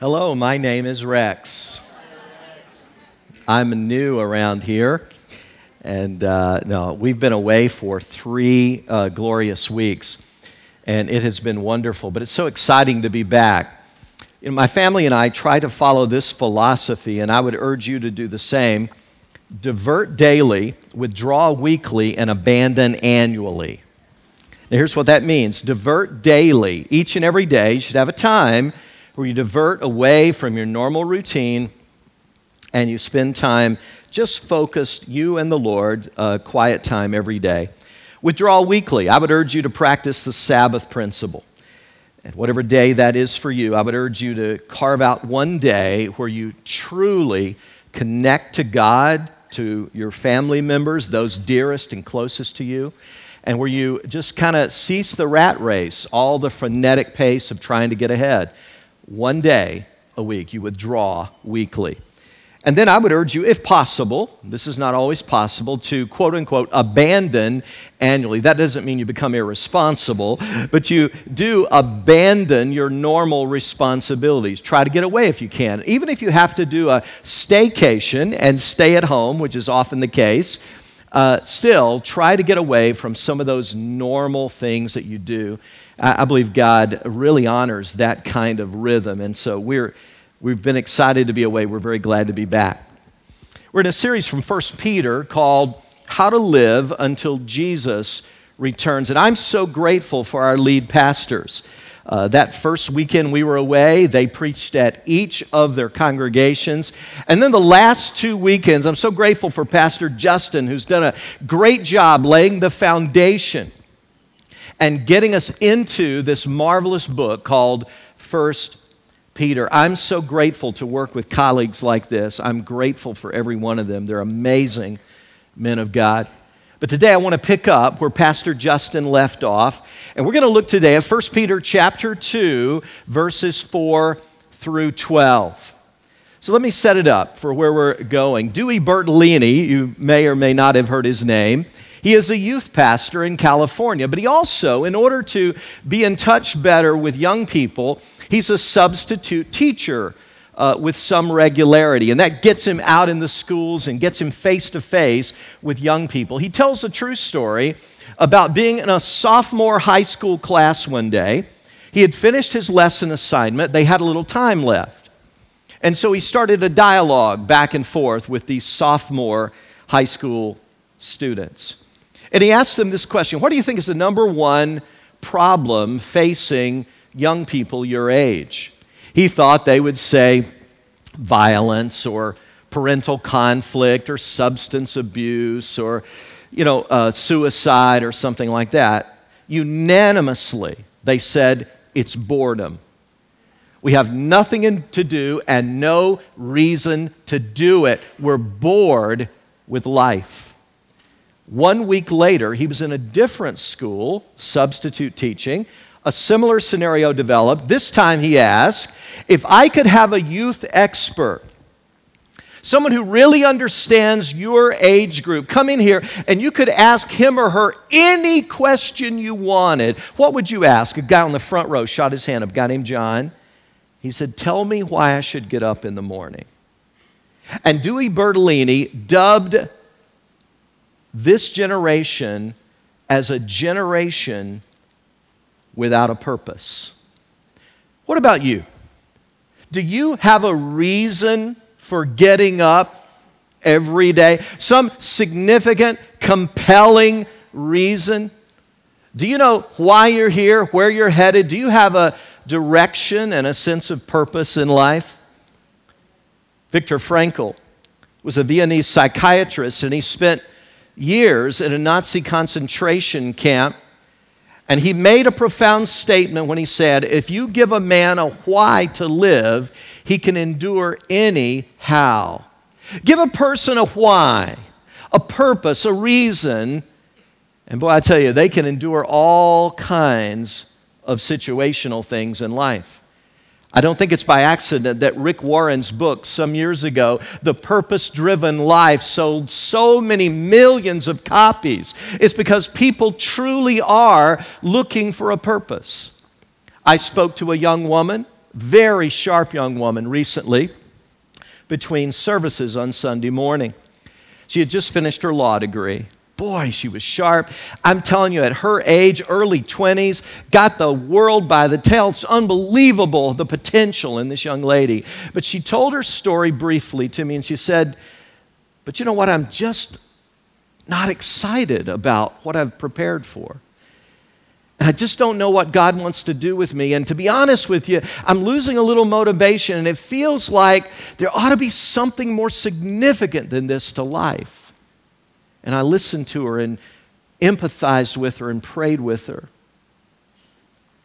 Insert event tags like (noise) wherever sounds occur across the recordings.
Hello, my name is Rex. I'm new around here. And uh, no, we've been away for three uh, glorious weeks, and it has been wonderful. But it's so exciting to be back. You know, my family and I try to follow this philosophy, and I would urge you to do the same divert daily, withdraw weekly, and abandon annually. Now, here's what that means divert daily. Each and every day, you should have a time where you divert away from your normal routine and you spend time just focused, you and the Lord, uh, quiet time every day. Withdraw weekly. I would urge you to practice the Sabbath principle. And whatever day that is for you, I would urge you to carve out one day where you truly connect to God, to your family members, those dearest and closest to you, and where you just kind of cease the rat race, all the frenetic pace of trying to get ahead one day a week. You withdraw weekly. And then I would urge you, if possible, this is not always possible, to quote unquote abandon annually. That doesn't mean you become irresponsible, but you do abandon your normal responsibilities. Try to get away if you can. Even if you have to do a staycation and stay at home, which is often the case, uh, still try to get away from some of those normal things that you do I, believe God really honors that kind of rhythm. And so we're, we've been excited to be away. We're very glad to be back. We're in a series from 1 Peter called How to Live Until Jesus Returns. And I'm so grateful for our lead pastors. Uh, that first weekend we were away, they preached at each of their congregations. And then the last two weekends, I'm so grateful for Pastor Justin, who's done a great job laying the foundation and getting us into this marvelous book called First Peter. I'm so grateful to work with colleagues like this. I'm grateful for every one of them. They're amazing men of God. But today I want to pick up where Pastor Justin left off, and we're going to look today at 1 Peter chapter 2 verses 4 through 12. So let me set it up for where we're going. Dewey Bertolini, you may or may not have heard his name. He is a youth pastor in California, but he also, in order to be in touch better with young people, he's a substitute teacher uh, with some regularity. And that gets him out in the schools and gets him face to face with young people. He tells a true story about being in a sophomore high school class one day. He had finished his lesson assignment, they had a little time left. And so he started a dialogue back and forth with these sophomore high school students. And he asked them this question What do you think is the number one problem facing young people your age? He thought they would say violence or parental conflict or substance abuse or you know uh, suicide or something like that. Unanimously they said it's boredom. We have nothing to do and no reason to do it. We're bored with life one week later, he was in a different school, substitute teaching. A similar scenario developed. This time he asked if I could have a youth expert, someone who really understands your age group, come in here and you could ask him or her any question you wanted. What would you ask? A guy on the front row shot his hand up, guy named John. He said, Tell me why I should get up in the morning. And Dewey Bertolini dubbed this generation as a generation without a purpose. What about you? Do you have a reason for getting up every day? Some significant, compelling reason? Do you know why you're here, where you're headed? Do you have a direction and a sense of purpose in life? Viktor Frankl was a Viennese psychiatrist, and he spent years in a Nazi concentration camp. And he made a profound statement when he said, If you give a man a why to live, he can endure any how. Give a person a why, a purpose, a reason, and boy, I tell you, they can endure all kinds of situational things in life. I don't think it's by accident that Rick Warren's book some years ago, The Purpose Driven Life, sold so many millions of copies. It's because people truly are looking for a purpose. I spoke to a young woman very sharp young woman recently between services on Sunday morning. She had just finished her law degree. Boy, she was sharp. I'm telling you, at her age, early 20s, got the world by the tail. It's unbelievable the potential in this young lady. But she told her story briefly to me and she said, But you know what? I'm just not excited about what I've prepared for. And I just don't know what God wants to do with me. And to be honest with you, I'm losing a little motivation, and it feels like there ought to be something more significant than this to life. And I listened to her and empathized with her and prayed with her.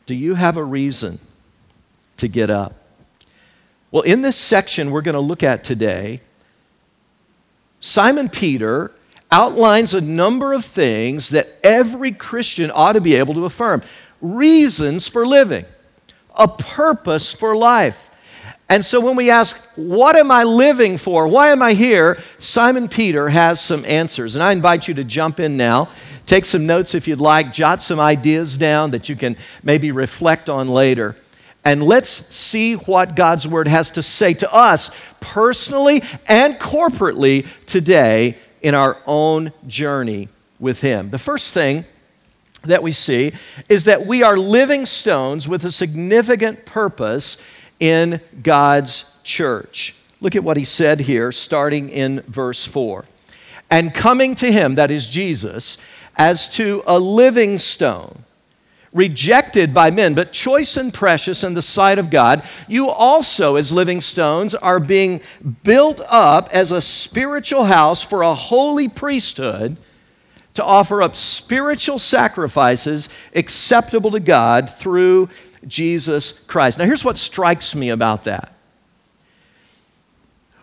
Do you have a reason to get up? Well, in this section we're going to look at today, Simon Peter outlines a number of things that every Christian ought to be able to affirm reasons for living, a purpose for life. And so when we ask, What am I living for? Why am I here? Simon Peter has some answers. And I invite you to jump in now. Take some notes if you'd like, jot some ideas down that you can maybe reflect on later. And let's see what God's Word has to say to us personally and corporately today in our own journey with Him. The first thing that we see is that we are living stones with a significant purpose in God's church. Look at what he said here, starting in verse 4. And coming to him, that is Jesus, as to a living stone rejected by men, but choice and precious in the sight of God, you also, as living stones, are being built up as a spiritual house for a holy priesthood to offer up spiritual sacrifices acceptable to God through Jesus Christ. Now, here's what strikes me about that.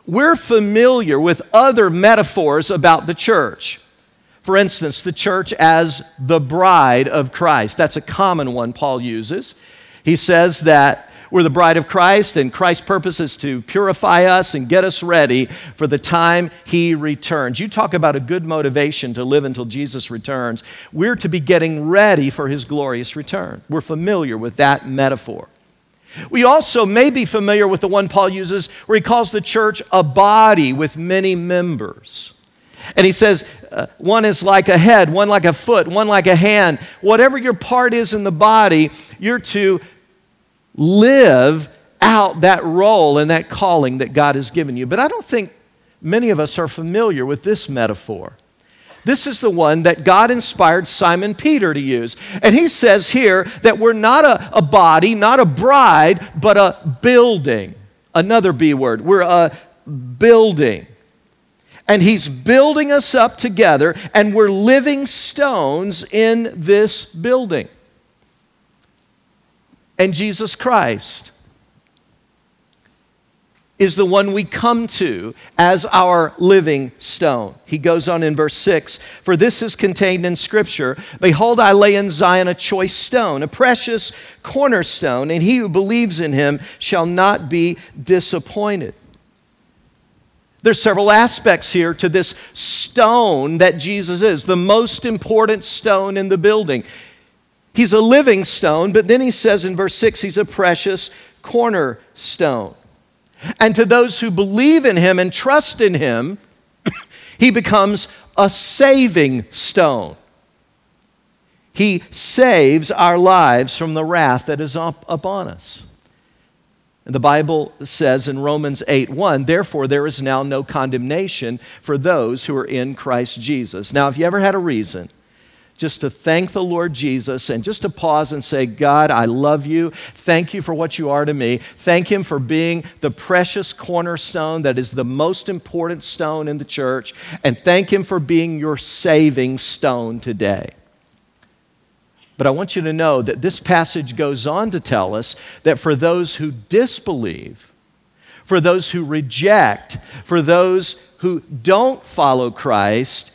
We're familiar with other metaphors about the church. For instance, the church as the bride of Christ. That's a common one Paul uses. He says that we're the bride of Christ, and Christ's purpose is to purify us and get us ready for the time He returns. You talk about a good motivation to live until Jesus returns. We're to be getting ready for His glorious return. We're familiar with that metaphor. We also may be familiar with the one Paul uses where he calls the church a body with many members. And he says, uh, one is like a head, one like a foot, one like a hand. Whatever your part is in the body, you're to live out that role and that calling that God has given you. But I don't think many of us are familiar with this metaphor. This is the one that God inspired Simon Peter to use. And he says here that we're not a, a body, not a bride, but a building. Another B word. We're a building and He's building us up together, and we're living stones in this building. And Jesus Christ is the one we come to as our living stone. He goes on in verse 6 For this is contained in Scripture Behold, I lay in Zion a choice stone, a precious cornerstone, and he who believes in him shall not be disappointed. There's several aspects here to this stone that Jesus is, the most important stone in the building. He's a living stone, but then he says in verse 6 he's a precious cornerstone. And to those who believe in him and trust in him, (clears throat) he becomes a saving stone. He saves our lives from the wrath that is up upon us. And The Bible says in Romans 8 1, therefore there is now no condemnation for those who are in Christ Jesus. Now, if you ever had a reason just to thank the Lord Jesus and just to pause and say, God, I love you. Thank you for what you are to me. Thank Him for being the precious cornerstone that is the most important stone in the church. And thank Him for being your saving stone today. But I want you to know that this passage goes on to tell us that for those who disbelieve, for those who reject, for those who don't follow Christ,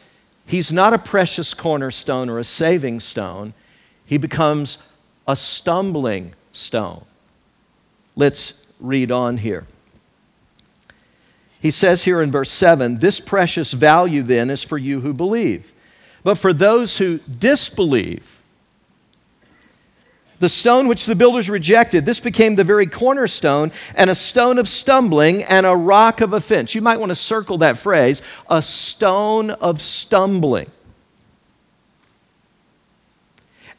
he's not a precious cornerstone or a saving stone. He becomes a stumbling stone. Let's read on here. He says here in verse 7 this precious value then is for you who believe. But for those who disbelieve, The stone which the builders rejected, this became the very cornerstone and a stone of stumbling and a rock of offense. You might want to circle that phrase a stone of stumbling.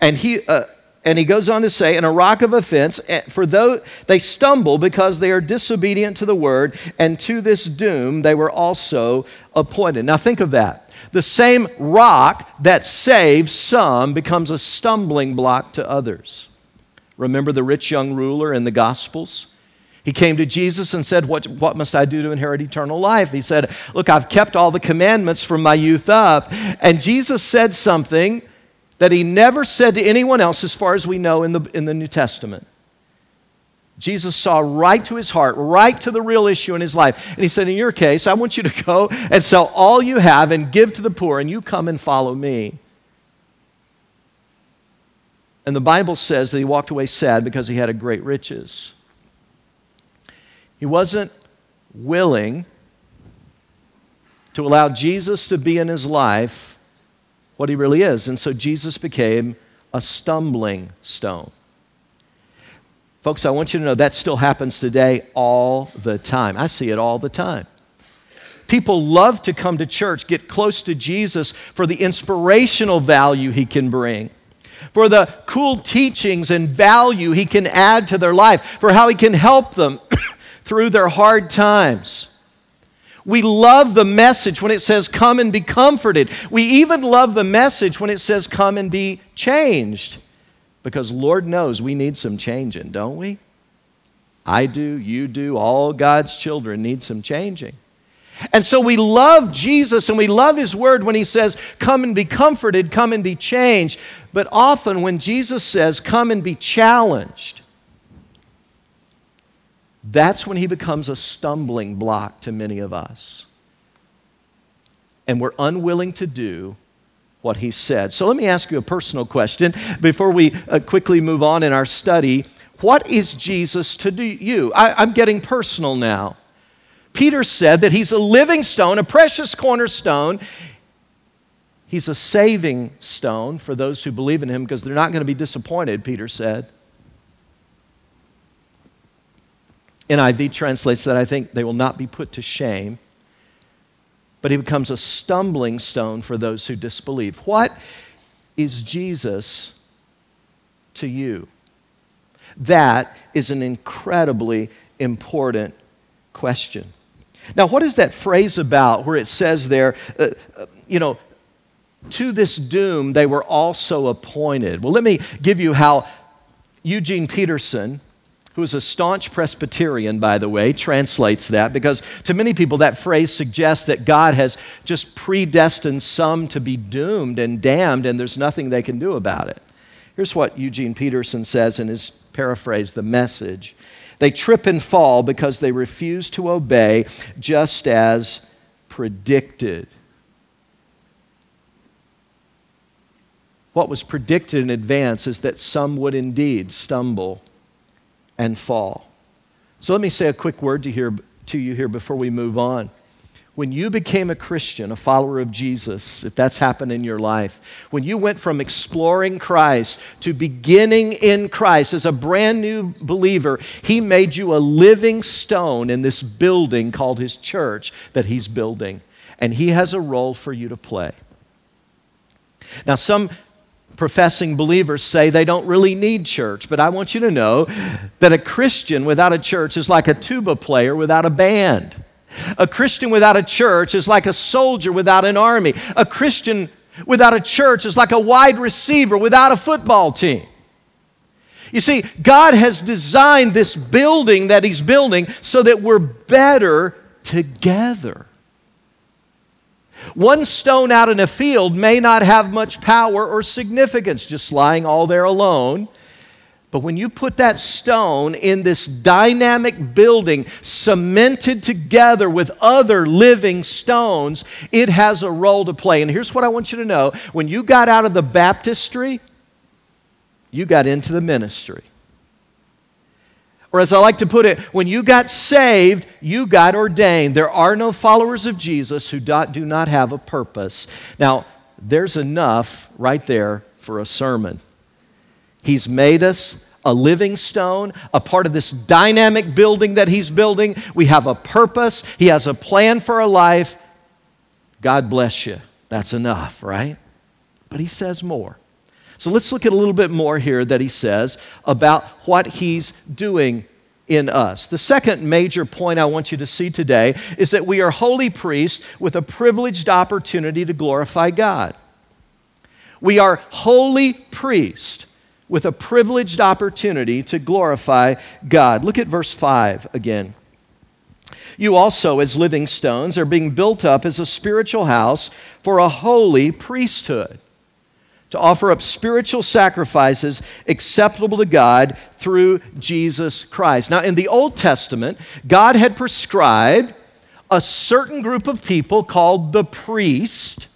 And he, uh, and he goes on to say, and a rock of offense, eh, for though they stumble because they are disobedient to the word, and to this doom they were also appointed. Now think of that. The same rock that saves some becomes a stumbling block to others. Remember the rich young ruler in the Gospels? He came to Jesus and said, what, what must I do to inherit eternal life? He said, Look, I've kept all the commandments from my youth up. And Jesus said something that he never said to anyone else, as far as we know in the, in the New Testament. Jesus saw right to his heart, right to the real issue in his life. And he said, In your case, I want you to go and sell all you have and give to the poor, and you come and follow me. And the Bible says that he walked away sad because he had a great riches. He wasn't willing to allow Jesus to be in his life what he really is. And so Jesus became a stumbling stone. Folks, I want you to know that still happens today all the time. I see it all the time. People love to come to church, get close to Jesus for the inspirational value he can bring, for the cool teachings and value he can add to their life, for how he can help them (coughs) through their hard times. We love the message when it says, Come and be comforted. We even love the message when it says, Come and be changed. Because Lord knows we need some changing, don't we? I do, you do, all God's children need some changing. And so we love Jesus and we love His word when He says, Come and be comforted, come and be changed. But often when Jesus says, Come and be challenged, that's when He becomes a stumbling block to many of us. And we're unwilling to do what he said. So let me ask you a personal question before we uh, quickly move on in our study. What is Jesus to do you? I, I'm getting personal now. Peter said that he's a living stone, a precious cornerstone. He's a saving stone for those who believe in him because they're not going to be disappointed, Peter said. NIV translates that I think they will not be put to shame but he becomes a stumbling stone for those who disbelieve. What is Jesus to you? That is an incredibly important question. Now, what is that phrase about where it says there, uh, uh, you know, to this doom they were also appointed? Well, let me give you how Eugene Peterson, who is a staunch Presbyterian, by the way, translates that because to many people that phrase suggests that God has just predestined some to be doomed and damned and there's nothing they can do about it. Here's what Eugene Peterson says in his paraphrase, The Message. They trip and fall because they refuse to obey, just as predicted. What was predicted in advance is that some would indeed stumble and fall. So let me say a quick word to, hear, to you here before we move on. When you became a Christian, a follower of Jesus, if that's happened in your life, when you went from exploring Christ to beginning in Christ as a brand new believer, He made you a living stone in this building called His church that He's building. And He has a role for you to play. Now, some professing believers say they don't really need church, but I want you to know that a Christian without a church is like a tuba player without a band. A Christian without a church is like a soldier without an army. A Christian without a church is like a wide receiver without a football team. You see, God has designed this building that He's building so that we're better together. One stone out in a field may not have much power or significance, just lying all there alone. But when you put that stone in this dynamic building, cemented together with other living stones, it has a role to play. And here's what I want you to know when you got out of the baptistry, you got into the ministry. Or, as I like to put it, when you got saved, you got ordained. There are no followers of Jesus who do not have a purpose. Now, there's enough right there for a sermon. He's made us a living stone, a part of this dynamic building that He's building. We have a purpose, He has a plan for our life. God bless you. That's enough, right? But He says more. So let's look at a little bit more here that He says about what He's doing in us. The second major point I want you to see today is that we are holy priests with a privileged opportunity to glorify God. We are holy priests with a privileged opportunity to glorify God. Look at verse 5 again. You also, as living stones, are being built up as a spiritual house for a holy priesthood to offer up spiritual sacrifices acceptable to God through Jesus Christ. Now, in the Old Testament, God had prescribed a certain group of people called the priest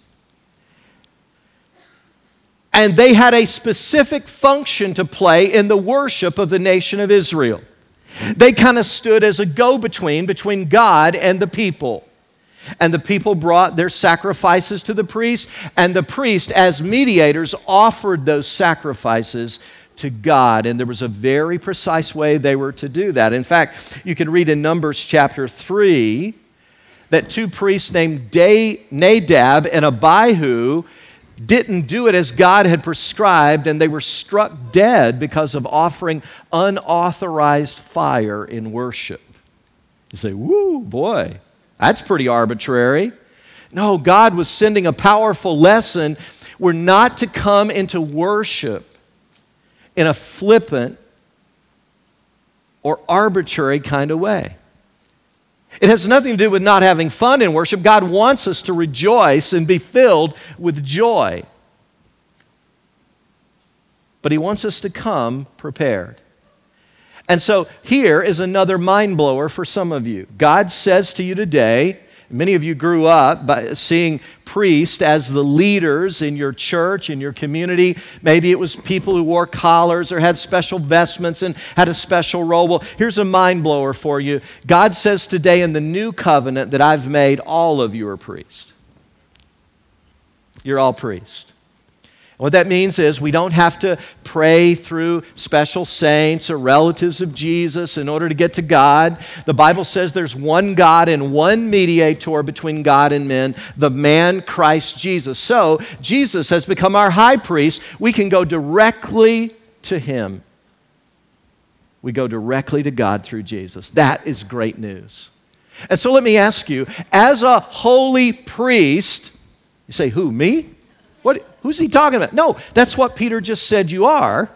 and they had a specific function to play in the worship of the nation of Israel. They kind of stood as a go between between God and the people. And the people brought their sacrifices to the priest, and the priest, as mediators, offered those sacrifices to God. And there was a very precise way they were to do that. In fact, you can read in Numbers chapter 3 that two priests named Nadab and Abihu didn't do it as God had prescribed, and they were struck dead because of offering unauthorized fire in worship. You say, woo, boy, that's pretty arbitrary. No, God was sending a powerful lesson. We're not to come into worship in a flippant or arbitrary kind of way. It has nothing to do with not having fun in worship. God wants us to rejoice and be filled with joy. But He wants us to come prepared. And so here is another mind blower for some of you. God says to you today, Many of you grew up by seeing priests as the leaders in your church, in your community. Maybe it was people who wore collars or had special vestments and had a special role. Well, here's a mind blower for you. God says today in the new covenant that I've made, all of you are priests. You're all priests. What that means is we don't have to pray through special saints or relatives of Jesus in order to get to God. The Bible says there's one God and one mediator between God and men, the man Christ Jesus. So Jesus has become our high priest. We can go directly to him. We go directly to God through Jesus. That is great news. And so let me ask you, as a holy priest, you say, who, me? What? Who's he talking about? No, that's what Peter just said you are.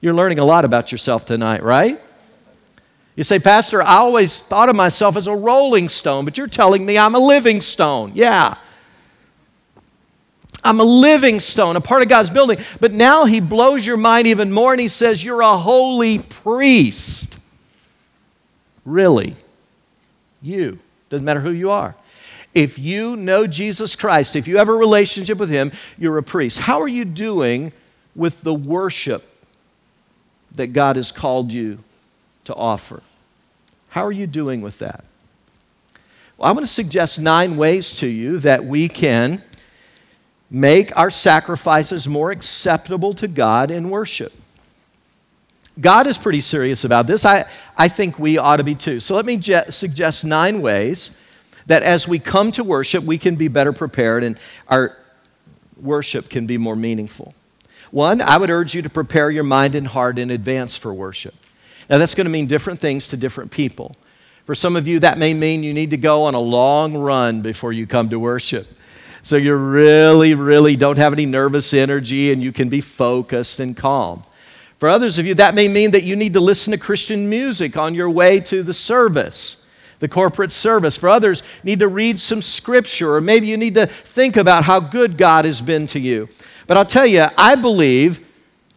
You're learning a lot about yourself tonight, right? You say, Pastor, I always thought of myself as a rolling stone, but you're telling me I'm a living stone. Yeah. I'm a living stone, a part of God's building. But now he blows your mind even more and he says, You're a holy priest. Really? You. Doesn't matter who you are. If you know Jesus Christ, if you have a relationship with Him, you're a priest. How are you doing with the worship that God has called you to offer? How are you doing with that? Well, I'm going to suggest nine ways to you that we can make our sacrifices more acceptable to God in worship. God is pretty serious about this. I, I think we ought to be too. So let me je- suggest nine ways that as we come to worship, we can be better prepared and our worship can be more meaningful. One, I would urge you to prepare your mind and heart in advance for worship. Now, that's going to mean different things to different people. For some of you, that may mean you need to go on a long run before you come to worship. So you really, really don't have any nervous energy and you can be focused and calm. For others of you, that may mean that you need to listen to Christian music on your way to the service the corporate service. For others, need to read some scripture, or maybe you need to think about how good God has been to you. But I'll tell you, I believe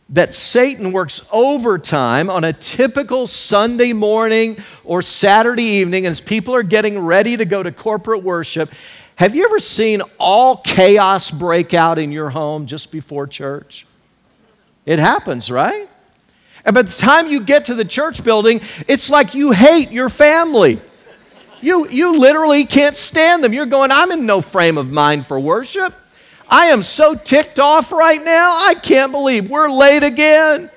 that Satan works overtime on a typical Sunday morning or Saturday evening as people are getting ready to go to corporate worship. Have you ever seen all chaos break out in your home just before church? It happens, right? And by the time you get to the church building, it's like you hate your family. You, you literally can't stand them. You're going, I'm in no frame of mind for worship. I am so ticked off right now. I can't believe we're late again.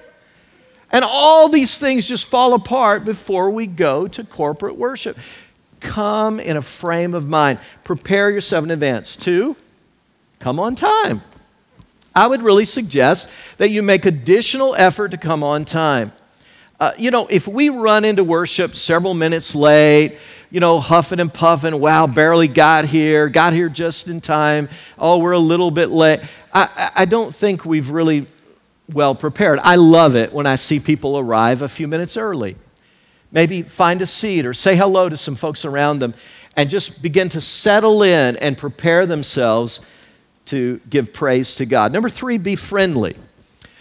And all these things just fall apart before we go to corporate worship. Come in a frame of mind. Prepare yourself in advance. Two, come on time. I would really suggest that you make additional effort to come on time. Uh, you know, if we run into worship several minutes late, you know, huffing and puffing, wow, barely got here, got here just in time, oh, we're a little bit late, I, I don't think we've really well prepared. I love it when I see people arrive a few minutes early. Maybe find a seat or say hello to some folks around them and just begin to settle in and prepare themselves to give praise to God. Number three, be friendly.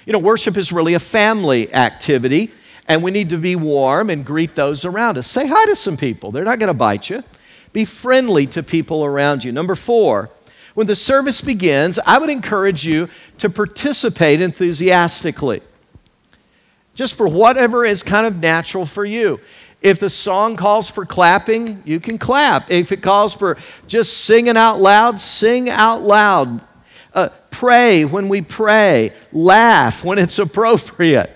You know, worship is really a family activity, and we need to be warm and greet those around us. Say hi to some people, they're not going to bite you. Be friendly to people around you. Number four, when the service begins, I would encourage you to participate enthusiastically, just for whatever is kind of natural for you. If the song calls for clapping, you can clap. If it calls for just singing out loud, sing out loud. Uh, pray when we pray. Laugh when it's (laughs) appropriate.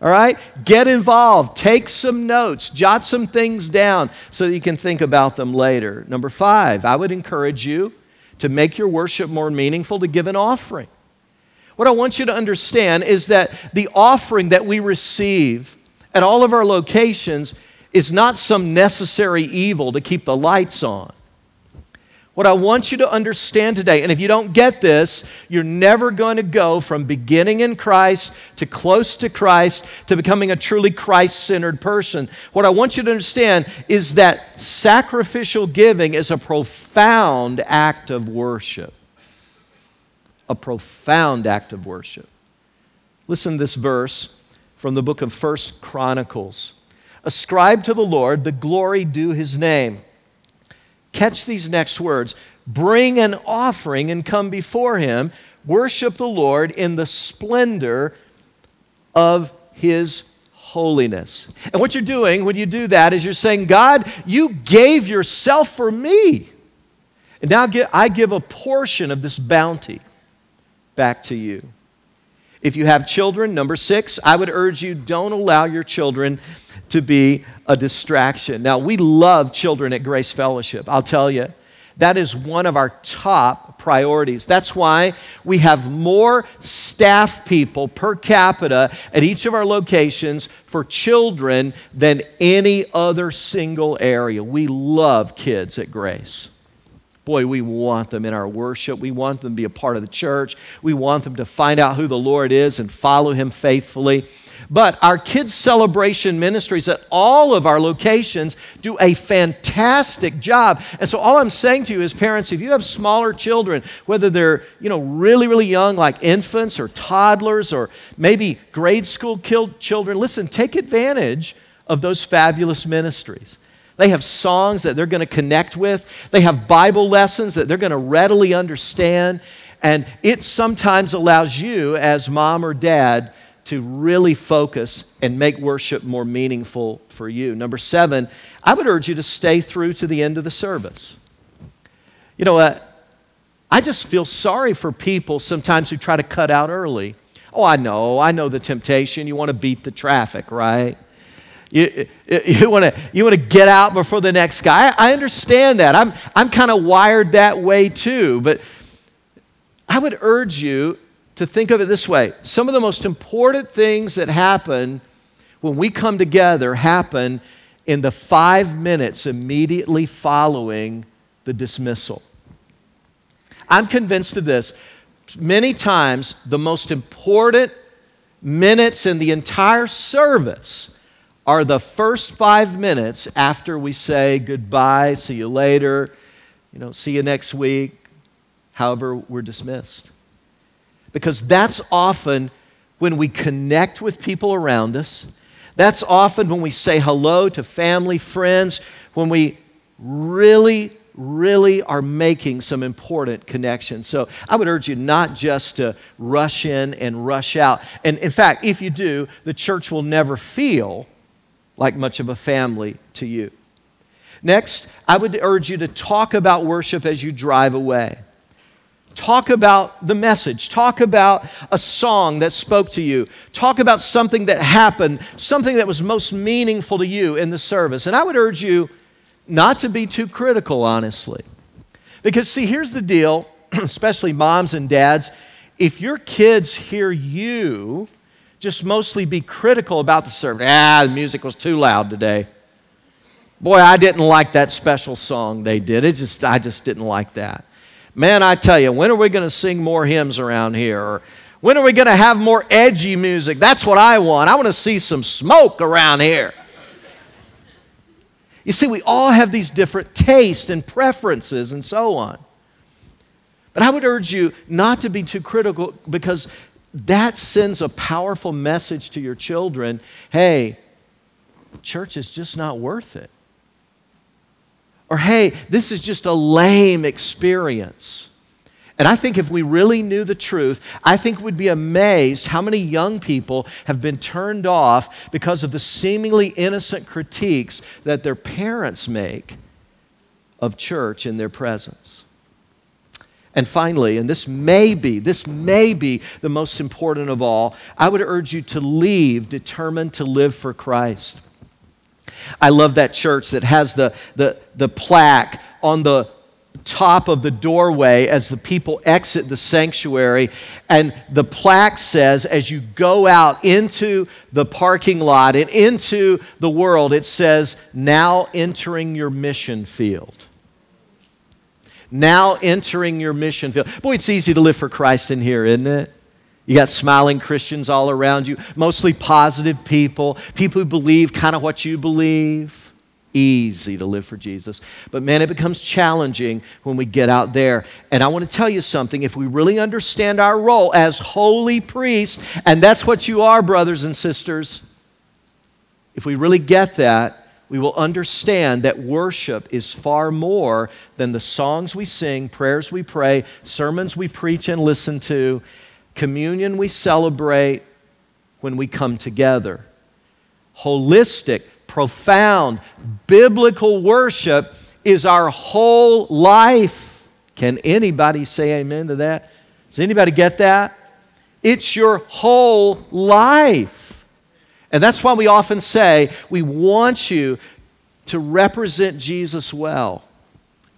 All right? Get involved. Take some notes. Jot some things down so that you can think about them later. Number five, I would encourage you to make your worship more meaningful to give an offering. What I want you to understand is that the offering that we receive at all of our locations is not some necessary evil to keep the lights on. What I want you to understand today, and if you don't get this, you're never going to go from beginning in Christ to close to Christ to becoming a truly Christ centered person. What I want you to understand is that sacrificial giving is a profound act of worship. A profound act of worship. Listen to this verse from the book of First Chronicles. Ascribe to the Lord the glory due his name. Catch these next words bring an offering and come before him. Worship the Lord in the splendor of his holiness. And what you're doing when you do that is you're saying, God, you gave yourself for me. And now I give a portion of this bounty back to you. If you have children, number six, I would urge you don't allow your children to be a distraction. Now, we love children at Grace Fellowship, I'll tell you. That is one of our top priorities. That's why we have more staff people per capita at each of our locations for children than any other single area. We love kids at Grace. Boy, we want them in our worship. We want them to be a part of the church. We want them to find out who the Lord is and follow Him faithfully. But our kids' celebration ministries at all of our locations do a fantastic job. And so all I'm saying to you is parents, if you have smaller children, whether they're, you know, really really young like infants or toddlers or maybe grade school children, listen, take advantage of those fabulous ministries. They have songs that they're going to connect with. They have Bible lessons that they're going to readily understand. And it sometimes allows you, as mom or dad, to really focus and make worship more meaningful for you. Number seven, I would urge you to stay through to the end of the service. You know, uh, I just feel sorry for people sometimes who try to cut out early. Oh, I know, I know the temptation. You want to beat the traffic, right? You, you want to you wanna get out before the next guy. I understand that. I'm, I'm kind of wired that way too. But I would urge you to think of it this way some of the most important things that happen when we come together happen in the five minutes immediately following the dismissal. I'm convinced of this. Many times, the most important minutes in the entire service are the first five minutes after we say goodbye, see you later, you know, see you next week, however, we're dismissed. Because that's often when we connect with people around us. That's often when we say hello to family, friends, when we really, really are making some important connections. So I would urge you not just to rush in and rush out. And in fact, if you do, the church will never feel like much of a family to you. Next, I would urge you to talk about worship as you drive away. Talk about the message. Talk about a song that spoke to you. Talk about something that happened, something that was most meaningful to you in the service. And I would urge you not to be too critical, honestly. Because, see, here's the deal, (clears throat) especially moms and dads. If your kids hear you just mostly be critical about the service, ah, the music was too loud today. Boy, I didn't like that special song they did. It just, I just didn't like that. Man, I tell you, when are we going to sing more hymns around here? Or when are we going to have more edgy music? That's what I want. I want to see some smoke around here. You see, we all have these different tastes and preferences and so on. But I would urge you not to be too critical because that sends a powerful message to your children hey, church is just not worth it. Or, hey, this is just a lame experience. And I think if we really knew the truth, I think we'd be amazed how many young people have been turned off because of the seemingly innocent critiques that their parents make of church in their presence. And finally, and this may be, this may be the most important of all, I would urge you to leave determined to live for Christ. I love that church that has the, the, the plaque on the top of the doorway as the people exit the sanctuary. And the plaque says, as you go out into the parking lot and into the world, it says, now entering your mission field. Now entering your mission field. Boy, it's easy to live for Christ in here, isn't it? You got smiling Christians all around you, mostly positive people, people who believe kind of what you believe. Easy to live for Jesus. But man, it becomes challenging when we get out there. And I want to tell you something if we really understand our role as holy priests, and that's what you are, brothers and sisters, if we really get that, we will understand that worship is far more than the songs we sing, prayers we pray, sermons we preach and listen to. Communion we celebrate when we come together. Holistic, profound, biblical worship is our whole life. Can anybody say amen to that? Does anybody get that? It's your whole life. And that's why we often say we want you to represent Jesus well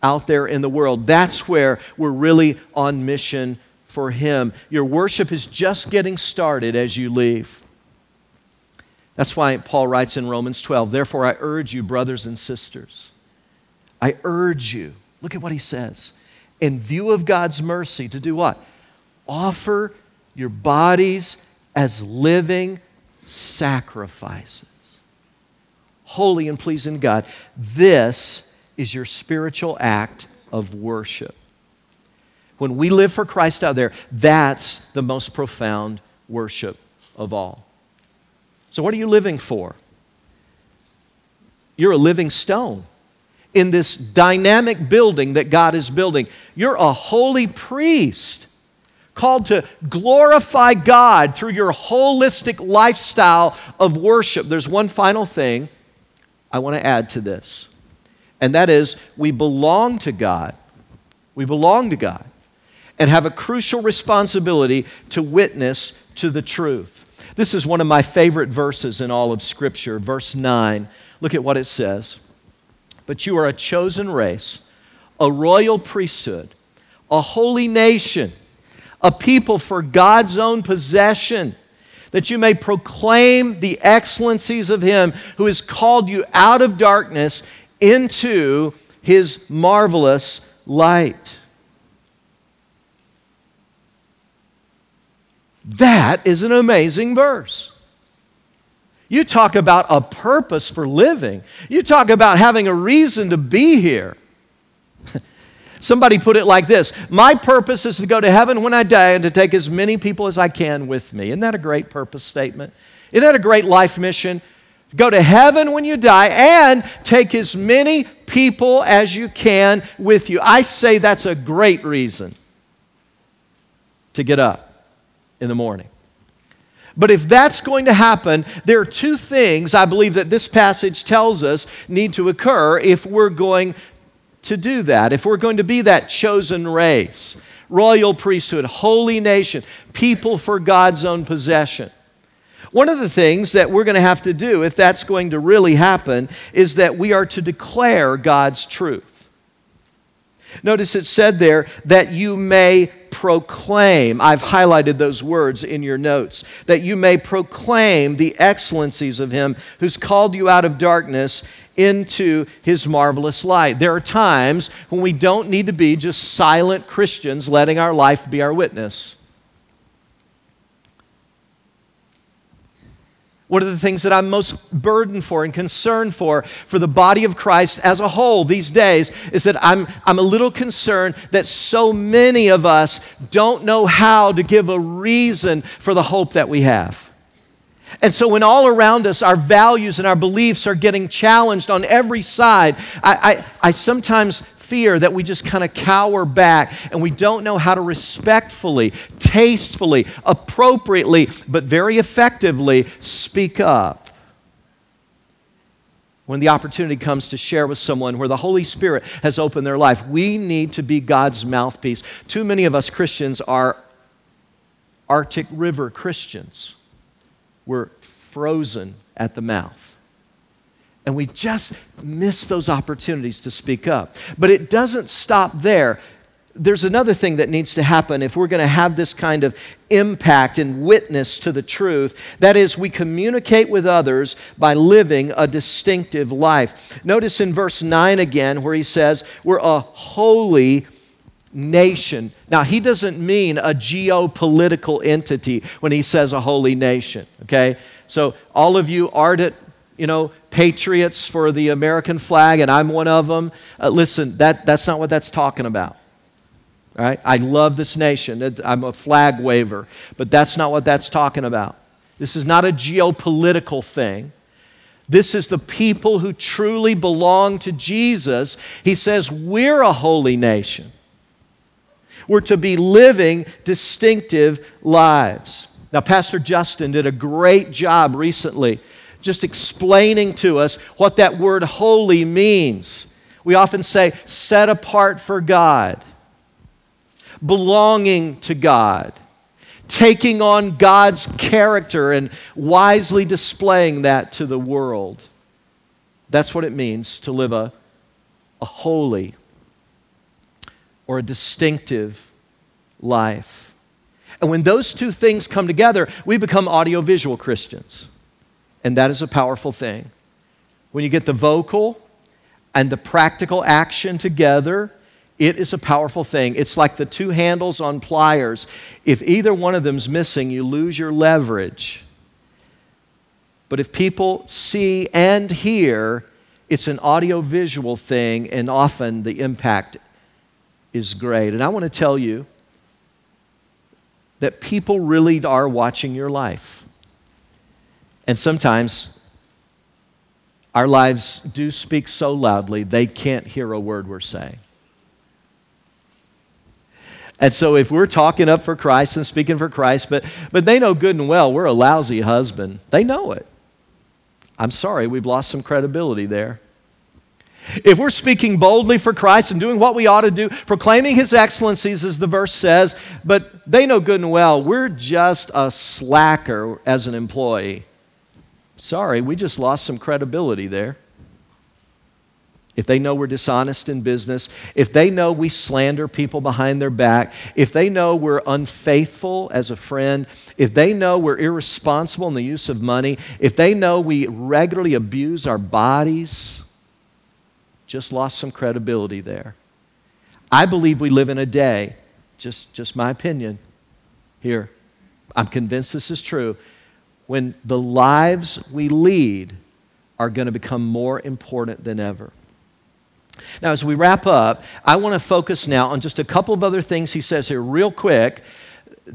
out there in the world. That's where we're really on mission for Him. Your worship is just getting started as you leave. That's why Paul writes in Romans 12, Therefore I urge you, brothers and sisters, I urge you, look at what he says, in view of God's mercy, to do what? Offer your bodies as living sacrifices, holy and pleasing God. This is your spiritual act of worship when we live for Christ out there, that's the most profound worship of all. So, what are you living for? You're a living stone in this dynamic building that God is building. You're a holy priest called to glorify God through your holistic lifestyle of worship. There's one final thing I want to add to this, and that is we belong to God. We belong to God and have a crucial responsibility to witness to the truth. This is one of my favorite verses in all of Scripture, verse 9. Look at what it says. But you are a chosen race, a royal priesthood, a holy nation, a people for God's own possession, that you may proclaim the excellencies of Him who has called you out of darkness into His marvelous light. That is an amazing verse. You talk about a purpose for living. You talk about having a reason to be here. Somebody put it like this My purpose is to go to heaven when I die and to take as many people as I can with me. Isn't that a great purpose statement? Isn't that a great life mission? Go to heaven when you die and take as many people as you can with you. I say that's a great reason to get up in the morning. But if that's going to happen, there are two things I believe that this passage tells us need to occur if we're going to do that, if we're going to be that chosen race. royal priesthood, holy nation, people for God's own possession. One of the things that we're going to have to do, if that's going to really happen, is that we are to declare God's truth. Notice it said there that you may proclaim. I've highlighted those words in your notes. That you may proclaim the excellencies of Him who's called you out of darkness into His marvelous light. There are times when we don't need to be just silent Christians letting our life be our witness. One of the things that I'm most burdened for and concerned for for the body of Christ as a whole these days is that I'm, I'm a little concerned that so many of us don't know how to give a reason for the hope that we have. And so, when all around us our values and our beliefs are getting challenged on every side, I, I, I sometimes fear that we just kind of cower back and we don't know how to respectfully, tastefully, appropriately, but very effectively speak up. When the opportunity comes to share with someone where the Holy Spirit has opened their life, we need to be God's mouthpiece. Too many of us Christians are Arctic River Christians. We're frozen at the mouth. And we just miss those opportunities to speak up. But it doesn't stop there. There's another thing that needs to happen if we're going to have this kind of impact and witness to the truth. That is, we communicate with others by living a distinctive life. Notice in verse 9 again, where he says, We're a holy nation. Now, he doesn't mean a geopolitical entity when he says a holy nation, okay? So, all of you ardent you know, patriots for the American flag, and I'm one of them. Uh, listen, that, that's not what that's talking about. Right? I love this nation. I'm a flag waver, but that's not what that's talking about. This is not a geopolitical thing. This is the people who truly belong to Jesus. He says, We're a holy nation. We're to be living distinctive lives. Now, Pastor Justin did a great job recently just explaining to us what that word holy means. We often say set apart for God, belonging to God, taking on God's character and wisely displaying that to the world. That's what it means to live a, a holy or a distinctive life. And when those two things come together, we become audiovisual Christians. And that is a powerful thing. When you get the vocal and the practical action together, it is a powerful thing. It's like the two handles on pliers. If either one of them's missing, you lose your leverage. But if people see and hear, it's an audio-visual thing, and often the impact is great. And I want to tell you that people really are watching your life. And sometimes our lives do speak so loudly, they can't hear a word we're saying. And so, if we're talking up for Christ and speaking for Christ, but, but they know good and well we're a lousy husband, they know it. I'm sorry, we've lost some credibility there. If we're speaking boldly for Christ and doing what we ought to do, proclaiming his excellencies, as the verse says, but they know good and well we're just a slacker as an employee, Sorry, we just lost some credibility there. If they know we're dishonest in business, if they know we slander people behind their back, if they know we're unfaithful as a friend, if they know we're irresponsible in the use of money, if they know we regularly abuse our bodies, just lost some credibility there. I believe we live in a day, just, just my opinion here. I'm convinced this is true when the lives we lead are going to become more important than ever. Now, as we wrap up, I want to focus now on just a couple of other things he says here, real quick,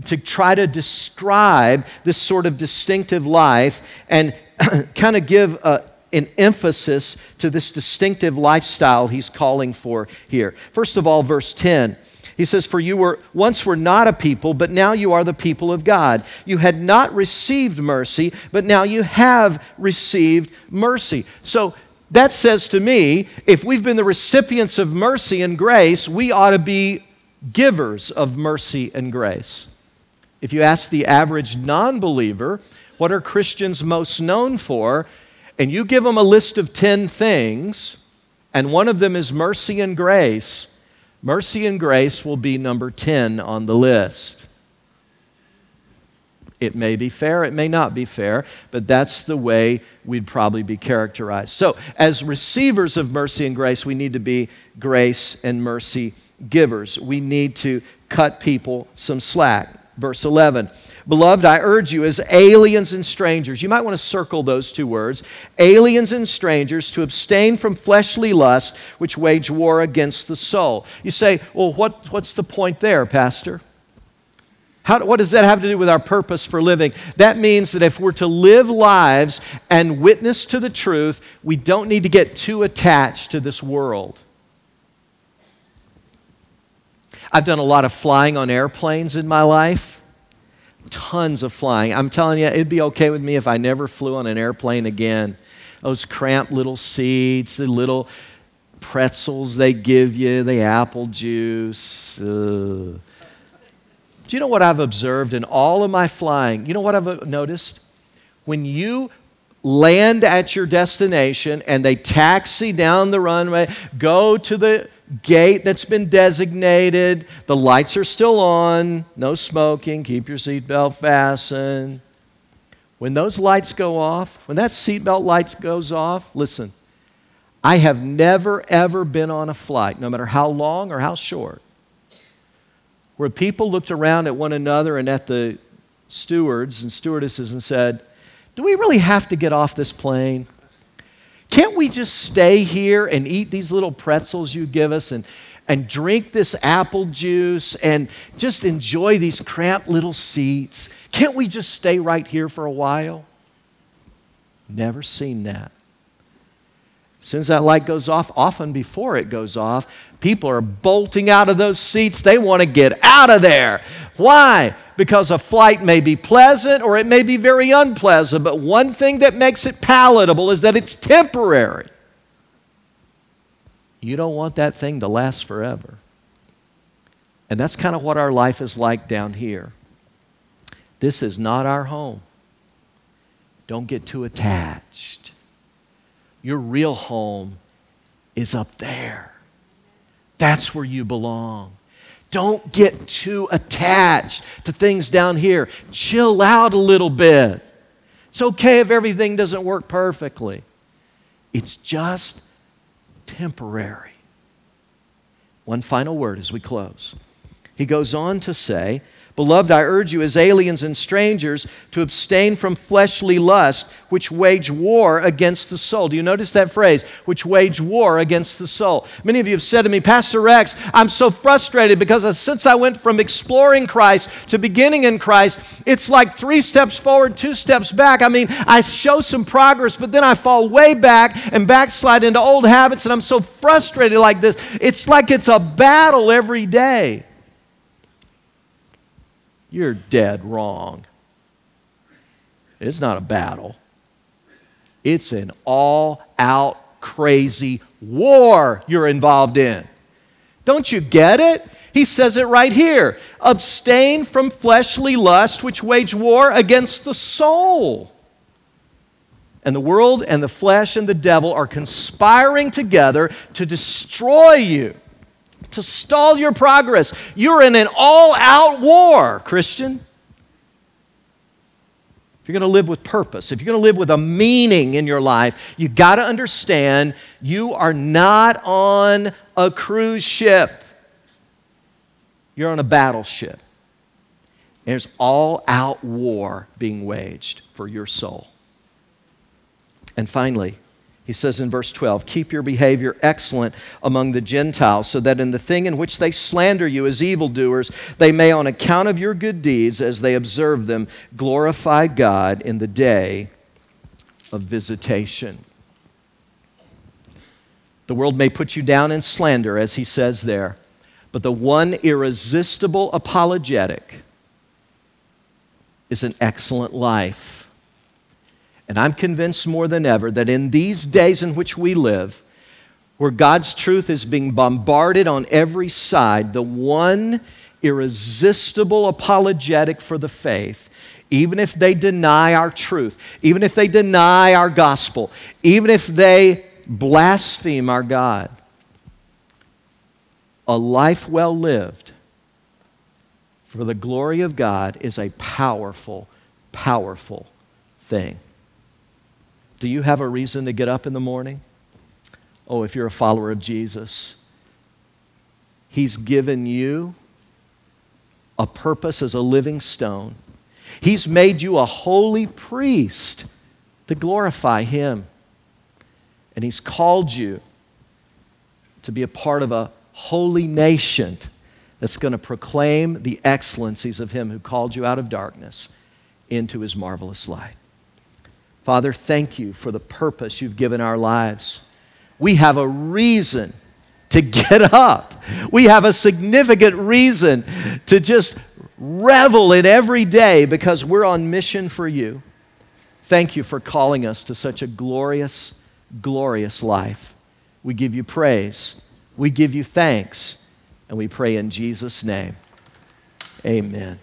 to try to describe this sort of distinctive life and (clears throat) kind of give a, an emphasis to this distinctive lifestyle he's calling for here. First of all, verse 10 he says, For you were once were not a people, but now you are the people of God. You had not received mercy, but now you have received mercy. So that says to me, if we've been the recipients of mercy and grace, we ought to be givers of mercy and grace. If you ask the average non believer, what are Christians most known for? And you give them a list of 10 things, and one of them is mercy and grace, mercy and grace will be number 10 on the list. It may be fair, it may not be fair, but that's the way we'd probably be characterized. So, as receivers of mercy and grace, we need to be grace and mercy givers. We need to cut people some slack. Verse 11 Beloved, I urge you as aliens and strangers, you might want to circle those two words aliens and strangers, to abstain from fleshly lust which wage war against the soul. You say, well, what, what's the point there, Pastor? How, what does that have to do with our purpose for living? That means that if we're to live lives and witness to the truth, we don't need to get too attached to this world. I've done a lot of flying on airplanes in my life, tons of flying. I'm telling you, it'd be okay with me if I never flew on an airplane again. Those cramped little seats, the little pretzels they give you, the apple juice. Uh, do you know what I've observed in all of my flying? You know what I've noticed? When you land at your destination and they taxi down the runway, go to the gate that's been designated, the lights are still on, no smoking, keep your seatbelt fastened. When those lights go off, when that seatbelt light goes off, listen, I have never ever been on a flight, no matter how long or how short, where people looked around at one another and at the stewards and stewardesses and said, Do we really have to get off this plane? Can't we just stay here and eat these little pretzels you give us and, and drink this apple juice and just enjoy these cramped little seats? Can't we just stay right here for a while? Never seen that. As soon as that light goes off, often before it goes off, people are bolting out of those seats. They want to get out of there. Why? Because a flight may be pleasant or it may be very unpleasant, but one thing that makes it palatable is that it's temporary. You don't want that thing to last forever. And that's kind of what our life is like down here. This is not our home. Don't get too attached. Your real home is up there. That's where you belong. Don't get too attached to things down here. Chill out a little bit. It's okay if everything doesn't work perfectly, it's just temporary. One final word as we close. He goes on to say, Beloved, I urge you as aliens and strangers to abstain from fleshly lust, which wage war against the soul. Do you notice that phrase? Which wage war against the soul. Many of you have said to me, Pastor Rex, I'm so frustrated because since I went from exploring Christ to beginning in Christ, it's like three steps forward, two steps back. I mean, I show some progress, but then I fall way back and backslide into old habits, and I'm so frustrated like this. It's like it's a battle every day you're dead wrong. It's not a battle, it's an all out crazy war you're involved in. Don't you get it? He says it right here abstain from fleshly lust, which wage war against the soul. And the world and the flesh and the devil are conspiring together to destroy you to stall your progress. You're in an all out war, Christian. If you're going to live with purpose, if you're going to live with a meaning in your life, you got to understand you are not on a cruise ship. You're on a battleship. And there's all out war being waged for your soul. And finally, he says in verse 12, Keep your behavior excellent among the Gentiles, so that in the thing in which they slander you as evildoers, they may, on account of your good deeds, as they observe them, glorify God in the day of visitation. The world may put you down in slander, as he says there, but the one irresistible apologetic is an excellent life and I'm convinced more than ever that in these days in which we live, where God's truth is being bombarded on every side, the one irresistible apologetic for the faith, even if they deny our truth, even if they deny our gospel, even if they blaspheme our God, a life well lived for the glory of God is a powerful, powerful thing. Do you have a reason to get up in the morning? Oh, if you're a follower of Jesus, He's given you a purpose as a living stone. He's made you a holy priest to glorify Him. And He's called you to be a part of a holy nation that's going to proclaim the excellencies of Him who called you out of darkness into His marvelous light. Father, thank you for the purpose you've given our lives. We have a reason to get (laughs) up. We have a significant reason to just revel in every day because we're on mission for you. Thank you for calling us to such a glorious, glorious life. We give you praise. We give you thanks. And we pray in Jesus' name. Amen.